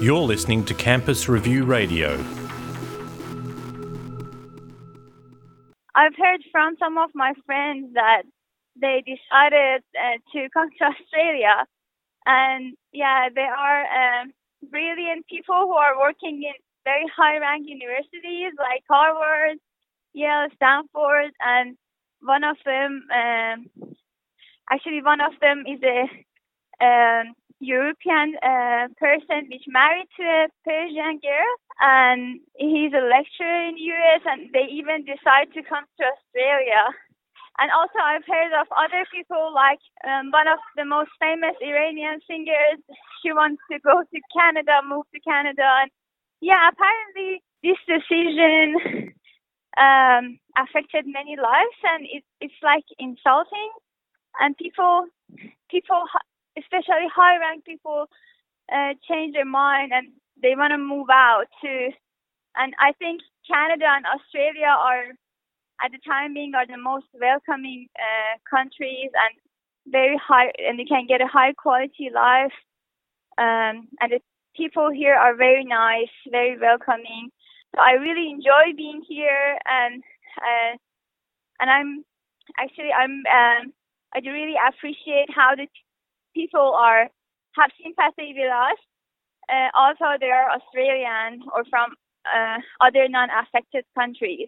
You're listening to Campus Review Radio. I've heard from some of my friends that they decided uh, to come to Australia, and yeah, they are um, brilliant people who are working in very high-ranked universities like Harvard, Yale, Stanford, and one of them, um, actually, one of them is a um, European uh, person which married to a Persian girl, and he's a lecturer in US, and they even decide to come to Australia. And also, I've heard of other people like um, one of the most famous Iranian singers. She wants to go to Canada, move to Canada, and yeah, apparently this decision um, affected many lives, and it, it's like insulting. And people, people especially high ranked people uh, change their mind and they want to move out too. And I think Canada and Australia are, at the time being, are the most welcoming uh, countries and very high, and you can get a high quality life. Um, and the people here are very nice, very welcoming. So I really enjoy being here, and uh, and I'm actually I'm um, I really appreciate how the people are have sympathy with us, uh, although they are Australian or from uh, other non-affected countries.